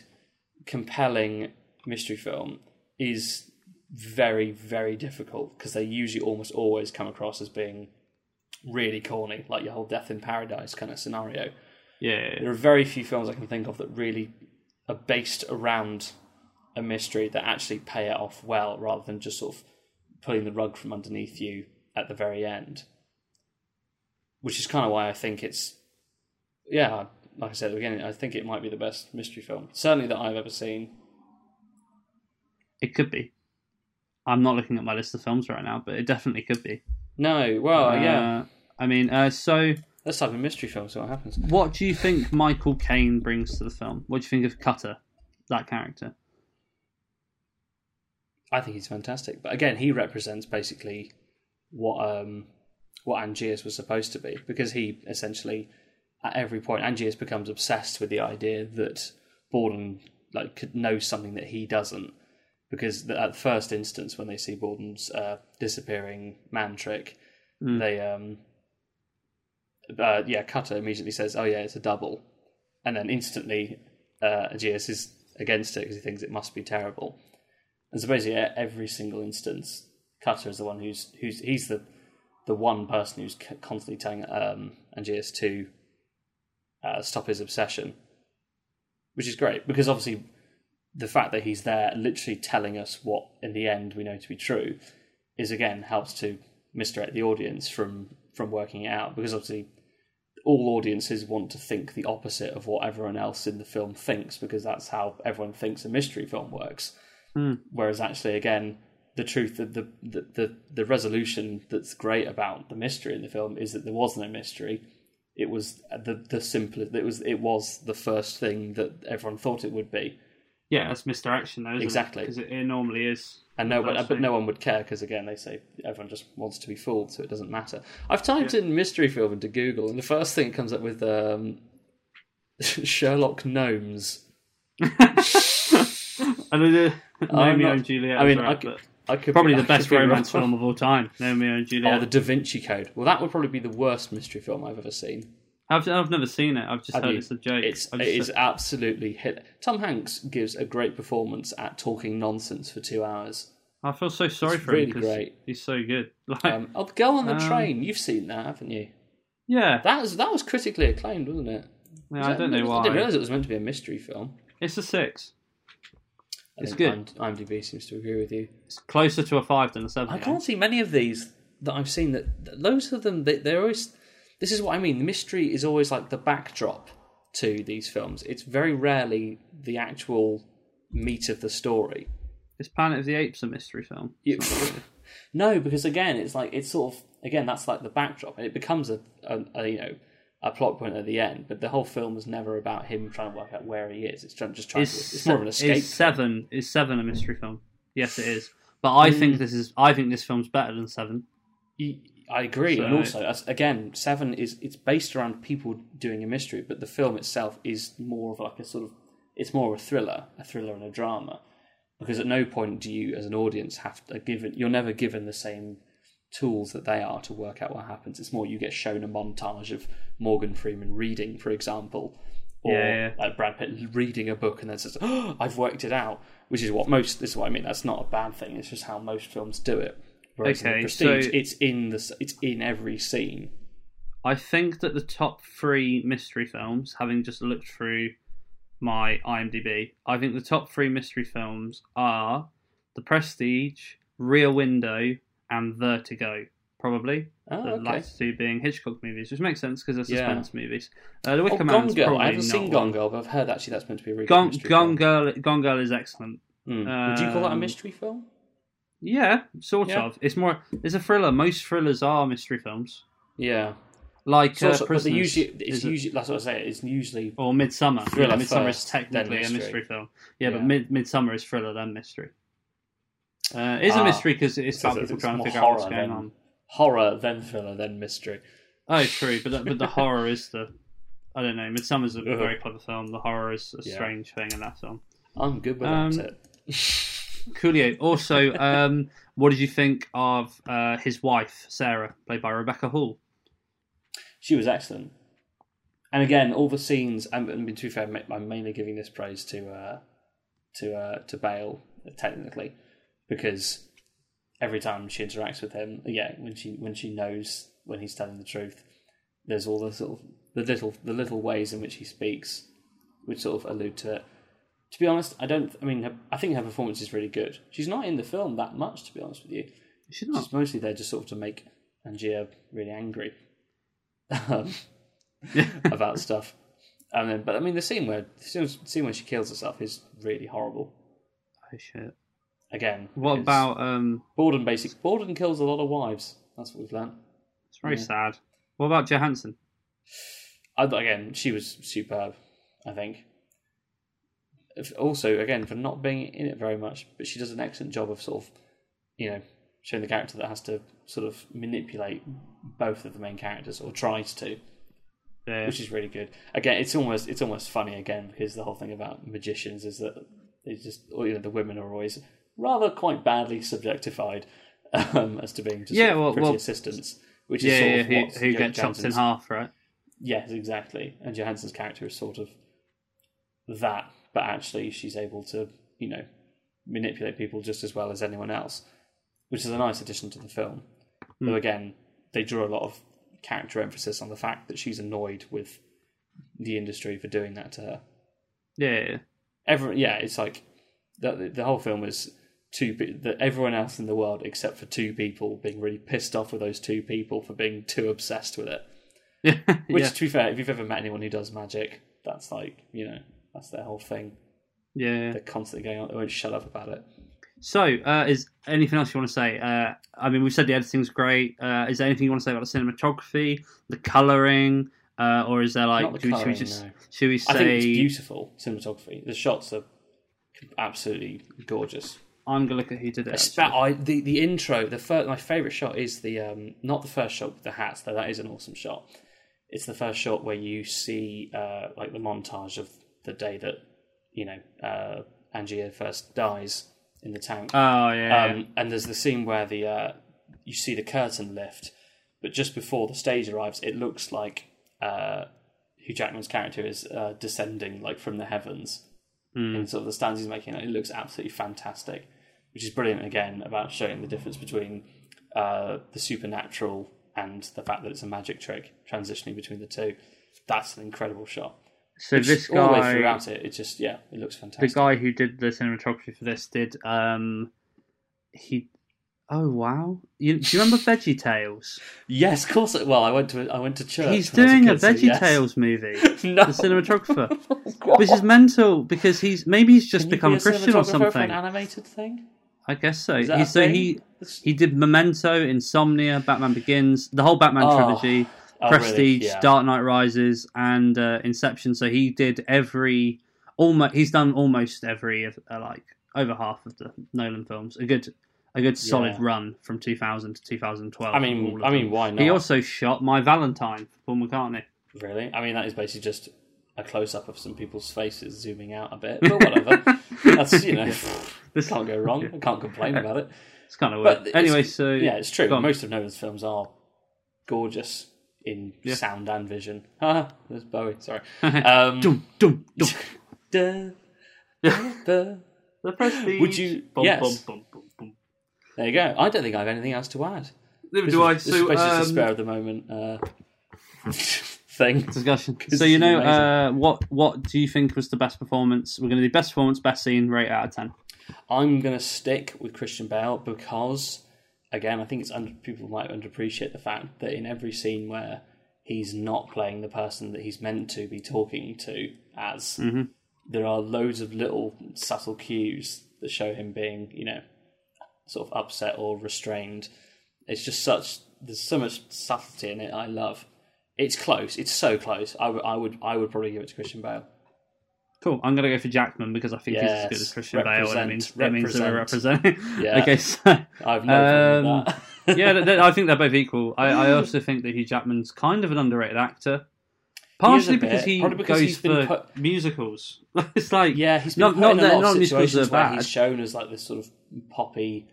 compelling mystery film is very very difficult because they usually almost always come across as being really corny, like your whole Death in Paradise kind of scenario. Yeah, There are very few films I can think of that really are based around a mystery that actually pay it off well, rather than just sort of pulling the rug from underneath you at the very end. Which is kind of why I think it's, yeah, like I said at the beginning, I think it might be the best mystery film, certainly that I've ever seen. it could be. I'm not looking at my list of films right now, but it definitely could be. No, well, Uh, yeah, I mean, uh, so Let's type in mystery film. See what happens. What do you think Michael Caine brings to the film? What do you think of Cutter, that character? I think he's fantastic. But again, he represents basically what um, what Angiers was supposed to be, because he essentially, at every point, Angiers becomes obsessed with the idea that Borden like could know something that he doesn't. Because at the first instance, when they see Borden's uh, disappearing man trick, Mm. they um, uh, yeah, Cutter immediately says, "Oh yeah, it's a double," and then instantly, uh, Aegeus is against it because he thinks it must be terrible. And basically, every single instance, Cutter is the one who's who's he's the the one person who's constantly telling um, to uh, stop his obsession, which is great because obviously the fact that he's there, literally telling us what in the end we know to be true, is again helps to misdirect the audience from from working it out because obviously all audiences want to think the opposite of what everyone else in the film thinks because that's how everyone thinks a mystery film works. Hmm. Whereas actually, again, the truth, the, the the the the resolution that's great about the mystery in the film is that there was no mystery. It was the the simplest. It was it was the first thing that everyone thought it would be, Yeah, that's misdirection, though. Isn't Exactly. because it, it normally is. and no, but, but no one would care because again, they say everyone just wants to be fooled, so it doesn't matter. I've typed in mystery film into Google, and the first thing it comes up with um, <laughs> Sherlock gnomes. <laughs> Uh, I'm Romeo and Juliet. I mean, is I could, I could probably be- the best could be romance film of all time. No, Romeo and Juliet. Oh, the Da Vinci Code. Well, that would probably be the worst mystery film I've ever seen. I've I've never seen it. I've just Have heard you? it's a joke. It's I've it just is absolutely hit. Tom Hanks gives a great performance at talking nonsense for two hours. I feel so sorry it's for really him because great. he's so good. <laughs> Like, Um, oh, the Girl on the Um, Train. You've seen that, haven't you? yeah, That was that was critically acclaimed, wasn't it? yeah, Was I don't know I didn't realize it was meant to be a mystery film. It's a six. I It's good. IM- IMDb seems to agree with you. It's closer to a five than a seven. I can't see many of these that I've seen. That that loads of them, they, they're always. This is what I mean. The mystery is always like the backdrop to these films. It's very rarely the actual meat of the story. Is Planet of the Apes a mystery film? You- <laughs> no, because again, it's like it's sort of again that's like the backdrop, and it becomes a, a, a you know a plot point at the end. But the whole film is never about him trying to work out where he is. It's just trying. Is, to, it's more of an escape. is seven is seven a mystery film? Yes, it is. But I Mm. think this is. I think this film's better than seven. I agree, So- and also as, again, Seven is it's based around people doing a mystery, but the film itself is more of like a sort of it's more of a thriller, a thriller and a drama, because at no point do you, as an audience, have to given you're never given the same tools that they are to work out what happens. It's more you get shown a montage of Morgan Freeman reading, for example, or Yeah, yeah. like Brad Pitt reading a book and then says, oh, "I've worked it out," which is what most. This is what I mean. That's not a bad thing. It's just how most films do it. Whereas in Okay, the Prestige, so- it's in the it's in every scene. I think that the top three mystery films, having just looked through my IMDb, I think the top three mystery films are The Prestige, Rear Window, and Vertigo. Probably Oh, the okay. last two being Hitchcock movies, which makes sense because they're Yeah. suspense movies. Uh, the Oh, Wicker Gone Girl. probably I haven't seen one. Gone Girl, but I've heard actually that's meant to be a really Gone, Gone. Girl, Gone Girl is excellent. Mm. Would you call that a Um, mystery film? Yeah, sort Yeah. of. It's more. It's a thriller. Most thrillers are mystery films, Yeah. like So, uh, so- Prisoners usually, it's usually that's what I say. It's usually or Midsommar. Thriller yeah, Midsommar is technically a mystery. mystery film. Yeah, Yeah. but Mid- Midsommar is thriller then mystery. Uh, it is a Ah. mystery because it's So about it's people trying to figure out what's going than- on. horror, then thriller, then mystery. Oh, true, but the, but the <laughs> horror is the. I don't know. Midsommar's a Ugh. very clever film. The horror is a Yeah. strange thing in that film. I'm good with Um, that. <laughs> Coolio. Also, um, what did you think of uh, his wife Sarah, played by Rebecca Hall? She was excellent. And again, all the scenes. And, and to be fair, I'm mainly giving this praise to uh, to uh, to Bale technically, because every time she interacts with him, yeah, when she when she knows when he's telling the truth, there's all the sort of the little the little ways in which he speaks, which sort of allude to it. To be honest, I don't. I mean, her, I think her performance is really good. She's not in the film that much, to be honest with you. She's not. She's mostly there just sort of to make Angier really angry um, <laughs> about stuff. And then, but I mean, the scene where the scene- scene when she kills herself is really horrible. Oh shit. Again, What about um? Borden? Basic Borden kills a lot of wives. That's what we've learned. It's very Yeah. sad. What about Johansson? I, again, she was superb. I think. Also, again, for not being in it very much, but she does an excellent job of sort of, you know, showing the character that has to sort of manipulate both of the main characters or tries to, Yeah. which is really good. Again, it's almost it's almost funny again because the whole thing about magicians is that it's just or, you know the women are always rather quite badly subjectified um, as to being just Yeah, well- pretty well- assistants, which yeah, is sort yeah, of who, who get chopped in half, right? Yes, exactly. And Johansson's character is sort of that, but actually she's able to, you know, manipulate people just as well as anyone else, which is a nice addition to the film. Though again, they draw a lot of character emphasis on the fact that she's annoyed with the industry for doing that to her. Yeah, yeah, yeah. Every yeah, it's like the the whole film is two that everyone else in the world except for two people being really pissed off with those two people for being too obsessed with it. <laughs> yeah. Which, yeah. to be fair, if you've ever met anyone who does magic, that's like you know that's their whole thing. yeah. They're constantly going on. They won't shut up about it. So, uh, is anything else you want to say? Uh, I mean, we said the editing's great. Uh, is there anything you want to say about the cinematography, the colouring, uh, or is there like the should, we- should we just no. should we I think it's say? beautiful cinematography. The shots are absolutely gorgeous. I'm gonna look at who did it. I, the the intro, the first, my favorite shot is the um, not the first shot with the hats, though that is an awesome shot. It's the first shot where you see uh, like the montage of the day that you know uh, Angier first dies in the tank. Oh yeah, Um, and there's the scene where the uh, you see the curtain lift, but just before the stage arrives, it looks like uh, Hugh Jackman's character is uh, descending like from the heavens in sort of the stands he's making. It looks absolutely fantastic, which is brilliant again about showing the difference between uh, the supernatural and the fact that it's a magic trick transitioning between the two. That's an incredible shot. so Which this all the way guy, throughout it, it just yeah, it looks fantastic. the guy who did the cinematography for this did um, he. Oh wow! You, do you remember Veggie Tales? <laughs> yes, of course. Well, I went to I went to church. He's when I was doing a so Veggie yes. Tales movie. <laughs> no. The cinematographer, <laughs> which is mental because he's maybe he's just become be a Christian or something. An animated thing. I guess so. He, so he he did Memento, Insomnia, Batman Begins, the whole Batman Oh. trilogy, Oh, really? Prestige, Yeah. Dark Knight Rises, and uh, Inception. So he did every almost. He's done almost every uh, like over half of the Nolan films. A good a good solid Yeah. run from 2000 to 2012. I mean, I mean, them. why not? he also shot My Valentine for Paul McCartney. Really? I mean, that is basically just a close up of some people's faces zooming out a bit, but whatever. <laughs> That's you know, This can't go wrong. I can't complain about it. It's kind of weird. But anyway, so Yeah, it's true. Most of Nolan's films are gorgeous in Yeah. sound and vision. <laughs> Ah, there's Bowie. Sorry. <laughs> Um, dum, dum, dum. da, da. The Prestige. Would you- Bum, yes. bum, bum, bum, bum. There you go. I don't think I have anything else to add. Neither do I. This So, is a um, spare of the moment uh, thing. discussion. <laughs> So you know, uh, what what do you think was the best performance? We're going to do best performance, best scene, rate out of ten. I'm going to stick with Christian Bale because, again, I think it's under, people might underappreciate the fact that in every scene where he's not playing the person that he's meant to be talking to as, there are loads of little subtle cues that show him being, you know, sort of upset or restrained. It's just such there's so much subtlety in it. I love. It's close. It's so close. I would I would I would probably give it to Christian Bale. Cool. I'm going to go for Jackman because I think he's as good as Christian Bale, and it means that means that we're representing. <laughs> Yeah. Okay, so I've no Um, that. <laughs> yeah, th- th- I think they're both equal. I, I also think that Hugh Jackman's kind of an underrated actor. Partially bit, because he because goes for put- musicals. <laughs> it's like Yeah, he's been not not in a lot not of situations where bad. he's shown as like this sort of poppy,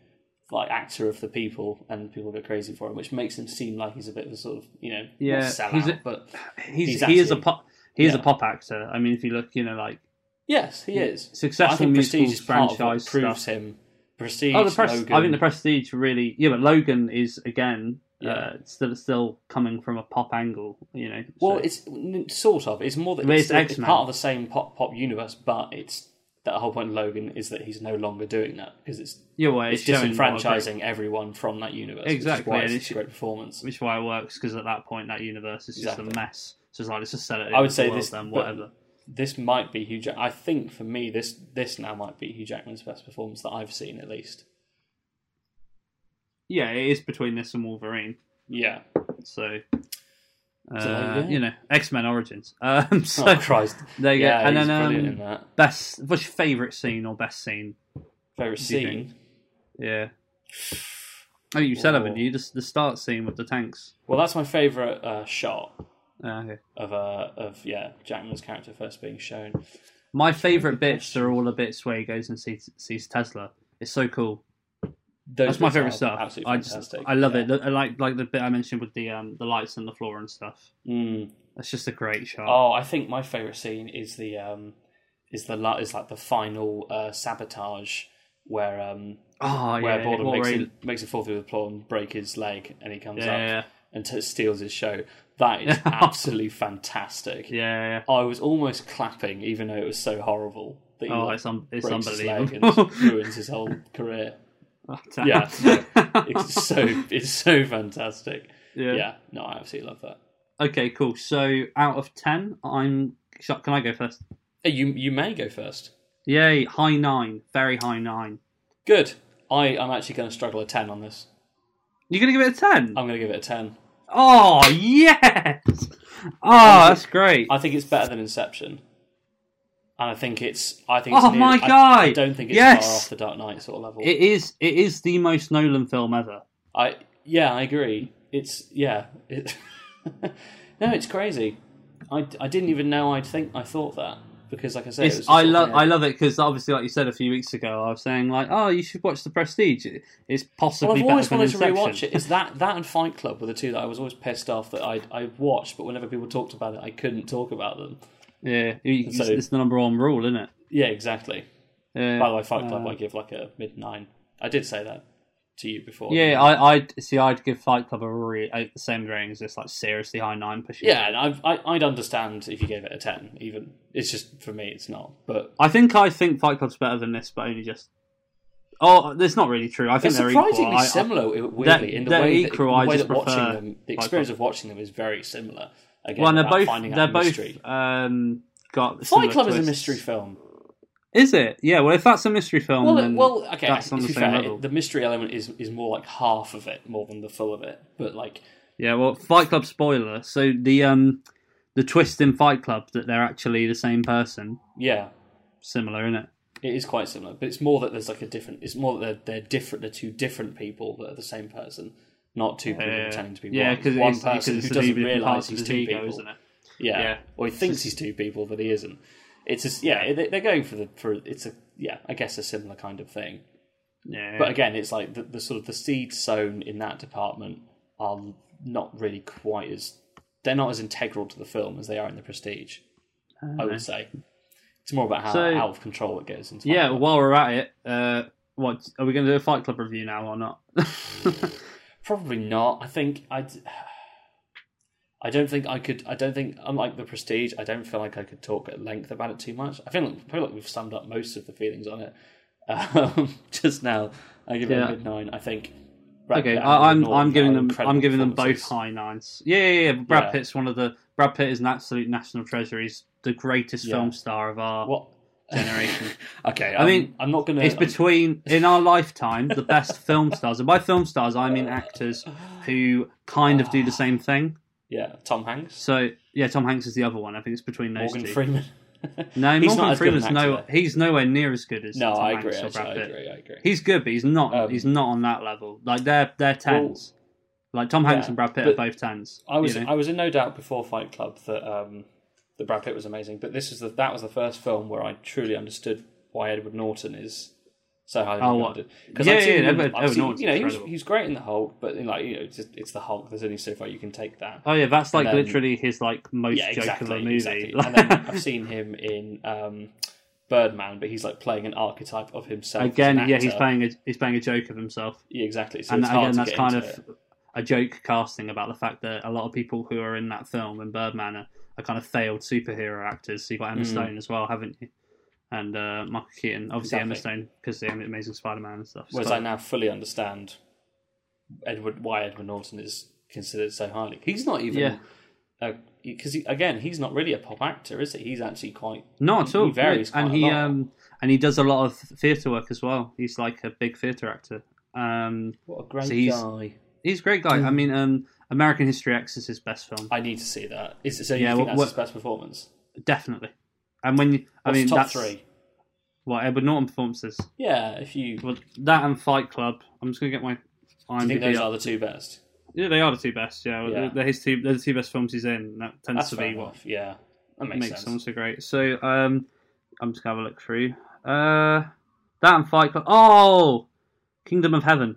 like actor of the people, and people go crazy for him, which makes him seem like he's a bit of a sort of you know Yeah, sellout, he's a- but He's, he's he is a pop. He is a pop actor. I mean, if you look, you know, like yes, he is. Successful I think musicals is part of what franchise proves stuff. him. Prestige, oh, the press. Logan, I think the Prestige really. Yeah, but Logan is again Yeah. uh, still still coming from a pop angle. You know. Well, so- it's sort of. It's more that it's, it's it's part of the same pop pop universe, but it's that whole point of Logan is that he's no longer doing that because it's yeah, well, it's great- disenfranchising everyone from that universe. Exactly, which is why and it's it's- a great performance. which is why it works because at that point that universe is just a mess. So it's like let's just sell it. I would say world this- then whatever. this might be Hugh. Jack- I think for me, this this now might be Hugh Jackman's best performance that I've seen at least. Yeah, it is between this and Wolverine. Yeah, So Uh, it yeah? You know, X Men Origins. <laughs> Um, so oh Christ! there you go. And then um, best. What's your favourite scene or best scene? You scene. Yeah. Oh, you said, haven't Oh. you? Just the start scene with the tanks. Well, that's my favorite uh, shot Ah, okay. of uh, of yeah Jackman's character first being shown. My favourite bits are all the bits where he goes and sees, sees Tesla. It's so cool. That's my favourite stuff. Absolutely I just, fantastic. I love yeah. it. I like like the bit I mentioned with the um the lights and the floor and stuff. Mm. That's just a great shot. Oh, I think my favorite scene is the um is the is like the final uh, sabotage where um Oh, where yeah, Borden makes him, makes a fall through the floor and break his leg, and he comes yeah, up and t- steals his show. That is <laughs> absolutely fantastic. yeah, yeah. I was almost clapping, even though it was so horrible that he Oh, like, it's, un- it's breaks his leg unbelievable. and ruins <laughs> his whole career. Oh. <laughs> Yeah, no, it's <laughs> so it's so fantastic. yeah. Yeah, no, I absolutely love that. Okay, cool. So out of ten, I'm. Can I go first? You you may go first. Yay! High nine, very high nine. Good. I I'm actually going to struggle a ten on this. You're gonna give it a ten? I'm going to give it a ten. Oh yes! Oh, that's great. I think it's better than Inception. And I think it's. I think. Oh near- my God! I, don't think it's Yes! far off the Dark Knight sort of level. It is. It is the most Nolan film ever. I yeah, I agree. It's yeah. It, <laughs> no, it's crazy. I, I didn't even know I'd think I thought that because, like I said, it was I love. I love it because obviously, like you said a few weeks ago, I was saying like, oh, you should watch The Prestige. It- It's Well, possibly I've better always than wanted to Inception. rewatch it. Is that that and Fight Club were the two that I was always pissed off that I I watched, but whenever people talked about it, I couldn't talk about them. Yeah, you- So- it's the number one rule, isn't it? Yeah, exactly. Yeah. By the way, Fight Club Uh, I give like a mid nine. I did say that to you before. Yeah, I, I'd see. I'd give Fight Club a re- a, the same rating as this, like seriously high nine pushing. Yeah, and I've, I, I'd understand if you gave it a ten. Even it's just for me, it's not. But I think I think Fight Club's better than this, but only just. Oh, that's not really true. I think they're surprisingly equal. I- I- similar. weirdly, in the way, that, in the way that watching them, the experience of watching them is very similar. Again, well, they're both they're both um, got Fight Club is a mystery film. Is it? Yeah. Well, if that's a mystery film, Well, then well, okay. that's on the same fair, level. the mystery element is is more like half of it, more than the full of it. But like, Yeah, well, Fight Club spoiler. So the um the twist in Fight Club that they're actually the same person, yeah, similar, isn't it? it is quite similar. But it's more that there's like a different. It's more that they're they're different. They're two different people that are the same person, not two people pretending to be yeah, one. one person who doesn't realise he's two ego, people. isn't it? Yeah. Yeah. Or he thinks he's two people, but he isn't. It's just yeah, they- they're going for the for it's a yeah, I guess a similar kind of thing. Yeah, But again, it's like the, the sort of the seeds sown in that department are not really quite as they're not as integral to the film as they are in the Prestige. I would say it's more about how So- out of control it goes. Into yeah. While we're at it, uh, what are we going to do a Fight Club review now or not? <laughs> Probably not. I think I'd. I don't think I could. I don't think, unlike the Prestige, I don't feel like I could talk at length about it too much. I feel like, feel like we've summed up most of the feelings on it <laughs> um, just now. I give it a mid nine. I think. Brad okay, I, I'm I'm giving them I'm giving them both high nines. Yeah, yeah, yeah. Brad Yeah. Pitt's one of the Brad Pitt is an absolute national treasure. He's the greatest Yeah. film star of our What generation. <laughs> okay, I I mean, I'm not gonna. It's between in our lifetime the best <laughs> film stars, and by film stars I mean actors who kind of do the same thing. yeah, Tom Hanks, So yeah, Tom Hanks is the other one. I think it's between those Morgan two. Freeman. <laughs> No, He's Morgan not as good an Freeman's no. He's nowhere near as good as no, Tom I Hanks agree. Brad I agree. I agree. He's good, but he's not. Um, he's not on that level. Like they're they're tens. like Tom Hanks yeah, and Brad Pitt are both tens. I was you know? I was in no doubt before Fight Club that um, that Brad Pitt was amazing, but this is the that was the first film where I truly understood why Edward Norton is so highly Oh, regarded. Because Yeah, I've seen yeah, Edward- I've Edward seen- you know, he was, incredible. he's great in the Hulk, but in, like you know, it's, just, it's the Hulk. There's only so far you can take that. Oh yeah, that's like then- literally his like most yeah, joke of a movie. exactly. <laughs> and then I've seen him in um, Birdman, but he's like playing an archetype of himself. Again, yeah, he's playing a he's playing a joke of himself, Yeah, exactly. So and again, that's kind of it. a joke casting about the fact that a lot of people who are in that film in Birdman are, are kind of failed superhero actors. So you have got Emma Mm. Stone as well, haven't you? And uh, Michael Keaton, obviously Emma Stone because the Amazing Spider-Man and stuff. Whereas So- I now fully understand Edward why Edward Norton is considered so highly. He's not even Yeah. because he, again he's not really a pop actor, is he? He's actually quite Not at all. He varies and he um and he does a lot of theatre work as well. He's like a big theatre actor. Um, what a great So he's- guy. he's a great guy. I Mm. mean, um, American History X is his best film, I need to see that. Is it, so you Yeah, think what- that's what- his best performance? definitely. And when you, I What's mean, top that's three? what Edward Norton performances. Yeah, if you, Well, that and Fight Club. I'm just gonna get my do you think those up. are the two best? Yeah, they are the two best. Yeah, Yeah. they're his two. They're the two best films he's in. That tends That's to be what. Yeah, that makes, makes sense. them so great. So um, I'm just gonna have a look through. Uh, that and Fight Club. Oh, Kingdom of Heaven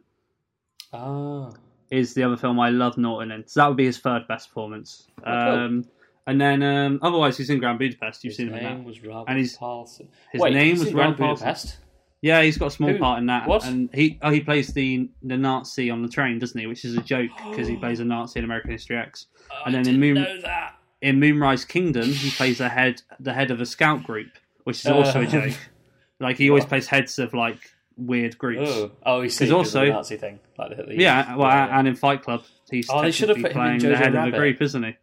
Ah, is the other film I love Norton in. So that would be his third best performance. Oh, cool. Um, and then um, otherwise he's in Grand Budapest. You've his seen him in name that. was Robert And he's- Paulson. His Wait, name was in Grand Robert Paulson. Budapest. Yeah, he's got a small Who? part in that. What? And he oh he plays the the Nazi on the train, doesn't he? Which is a joke because he <gasps> plays a Nazi in American History X. Oh, And then in didn't Moon- know that. in Moonrise Kingdom, he plays the head the head of a scout group, which is also Uh. a joke. <laughs> Like he always What? plays heads of like weird groups. Oh, oh, he's There's also the Nazi thing, like the, the Yeah, well, yeah. and in Fight Club, he's Oh, they should have put him in playing the head Rabbit. of the group, isn't he?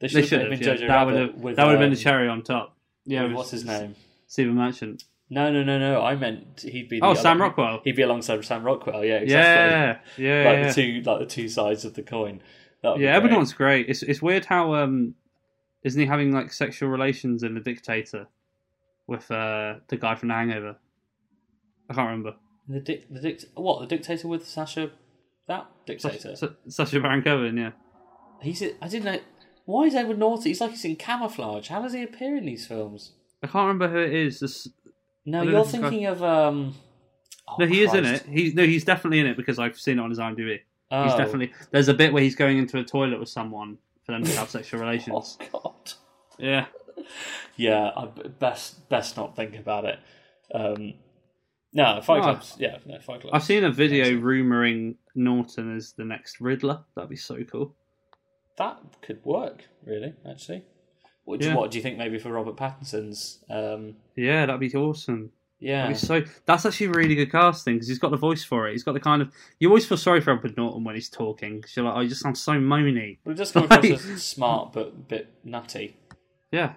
They They should have have. put him in Yeah. Jojo That would have with that would have been the um, cherry on top. Yeah, with- what's his name? Stephen Merchant. No, no, no, no. I meant he'd be. The Oh, Sam Rockwell. He'd be alongside Sam Rockwell. Yeah, exactly. Yeah, yeah, like yeah. the two, like the two sides of the coin. Yeah, great. Norton's great. It's it's weird how um, isn't he having like sexual relations in The Dictator with uh the guy from The Hangover? I can't remember. The dic- the dict- what the dictator with Sasha, that dictator. Sasha, Sacha Baron Cohen, yeah. He's. I didn't know. Why is Edward Norton? He's like he's in camouflage. How does he appear in these films? I can't remember who it is. This, No, you're thinking of um. oh, no, he is in it. He no, he's definitely in it because I've seen it on his IMDb. Oh. He's definitely. There's a bit where he's going into a toilet with someone for them to have sexual <laughs> relations. Oh. God. Yeah. <laughs> Yeah, I best best not think about it. Um, no, Fight. Club's yeah, no, Fight Club. I've seen a video rumoring Norton as the next Riddler. That'd be so cool. that could work really. Actually, what do, you, Yeah. what do you think? Maybe for Robert Pattinson's? Um, Yeah, that'd be awesome. yeah, That'd be so that's actually really good casting because he's got the voice for it. He's got the kind of you always feel sorry for Edward Norton when he's talking 'cause you're like, oh, just sounds so moany. but it does come across <laughs> as smart but a bit nutty Yeah,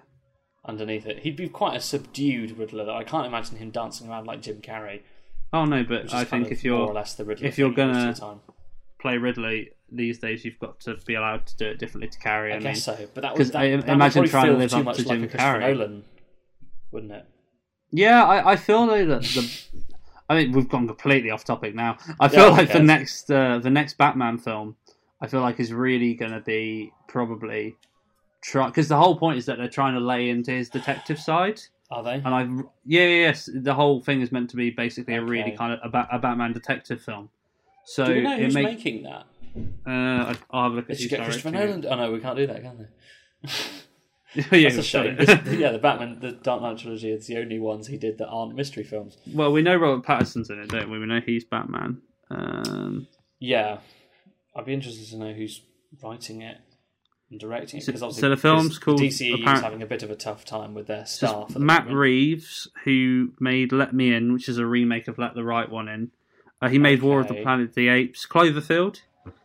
underneath it. He'd be quite a subdued Riddler. Though I can't imagine him dancing around like Jim Carrey. oh no, but I think if more or you're less the Riddler if you're thing most of gonna- play Riddler these days, you've got to be allowed to do it differently to Carrey. I, I mean, guess so, but that would that, I that imagine trying to live too up much to like Jim Carrey. Nolan, wouldn't it? Yeah, I, I feel though that the. I mean, we've gone completely off topic now. I feel who like the next uh, the next Batman film, I feel like is really going to be probably try because the whole point is that they're trying to lay into his detective side, Are they? and I yeah yes the whole thing is meant to be basically a really kind of a, a Batman detective film. So Do we know it who's make making that? uh, I- I'll have a look at Did you get Christopher Nolan? Oh no, we can't do that, can it. <laughs> yeah, That's a shame. yeah, the <laughs> Batman, the Dark Knight trilogy it's the only ones he did that aren't mystery films. well, we know Robert Pattinson's in it, don't we? We know he's Batman. Um, Yeah, I'd be interested to know who's writing it and directing it So- because obviously so the film's called DCE is apparent- having a bit of a tough time with their staff. the Matt. Reeves, who made Let Me In, which is a remake of Let the Right One In. Uh, he made War of the Planet of the Apes. Cloverfield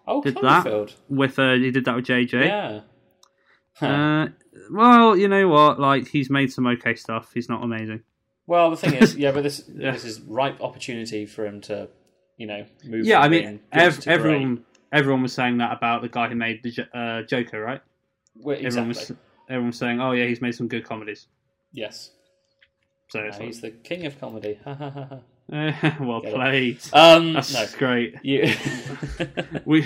oh, did that. With uh, he did that with JJ. Yeah. Huh. Uh, well, you know what? Like he's made some okay stuff. He's not amazing. well, the thing is, yeah, but this Yeah. <laughs> this is ripe opportunity for him to, you know, move. Yeah, I mean, ev- everyone everyone was saying that about the guy who made the uh, Joker, right? Well, Everyone exactly. was everyone was saying, "Oh yeah, he's made some good comedies." Yes, So No, like, he's the king of comedy. um, <laughs> well Get played. no, That's great. you. <laughs> <laughs> We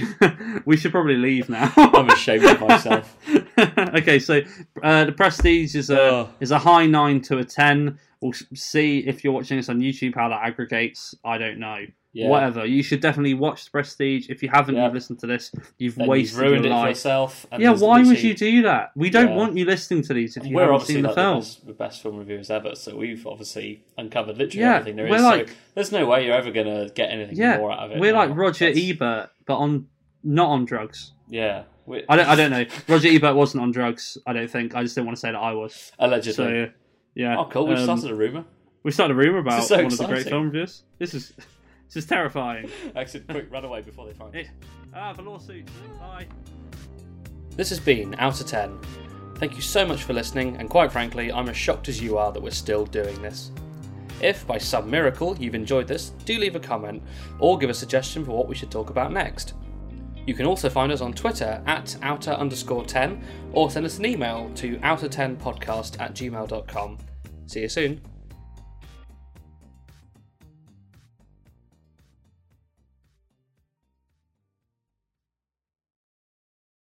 we should probably leave now. I'm ashamed of myself. okay, so uh, the Prestige is a Oh. is a high nine to a ten. We'll see if you're watching this on YouTube how that aggregates. I don't know. Yeah. Whatever. You should definitely watch the Prestige. If you haven't, Yeah. you've listened to this. You've Then wasted you've ruined your it for life. yourself. and Yeah, there's why would literally- you do that? We don't Yeah. want you listening to these if you We're haven't obviously seen the like film. the best, the best film reviewers ever, so we've obviously uncovered literally Yeah, everything there we're is. like- so there's no way you're ever going to get anything Yeah, more out of it. we're now. like Roger That's- Ebert, but on not on drugs. Yeah, we I don't. I don't know. Roger Ebert wasn't on drugs. I don't think. I just didn't want to say that I was. allegedly. So yeah. oh, cool. We've um, started a rumor. We started a rumor about is so one of the great exciting. film reviews. This is this is terrifying. <laughs> Exit, quick, run away before they find us. ah, the lawsuit. Bye. This has been Out of 10. Thank you so much for listening, and quite frankly, I'm as shocked as you are that we're still doing this. If, by some miracle, you've enjoyed this, do leave a comment or give a suggestion for what we should talk about next. You can also find us on Twitter at outer underscore 10 or send us an email to outer10podcast at gmail.com. See you soon.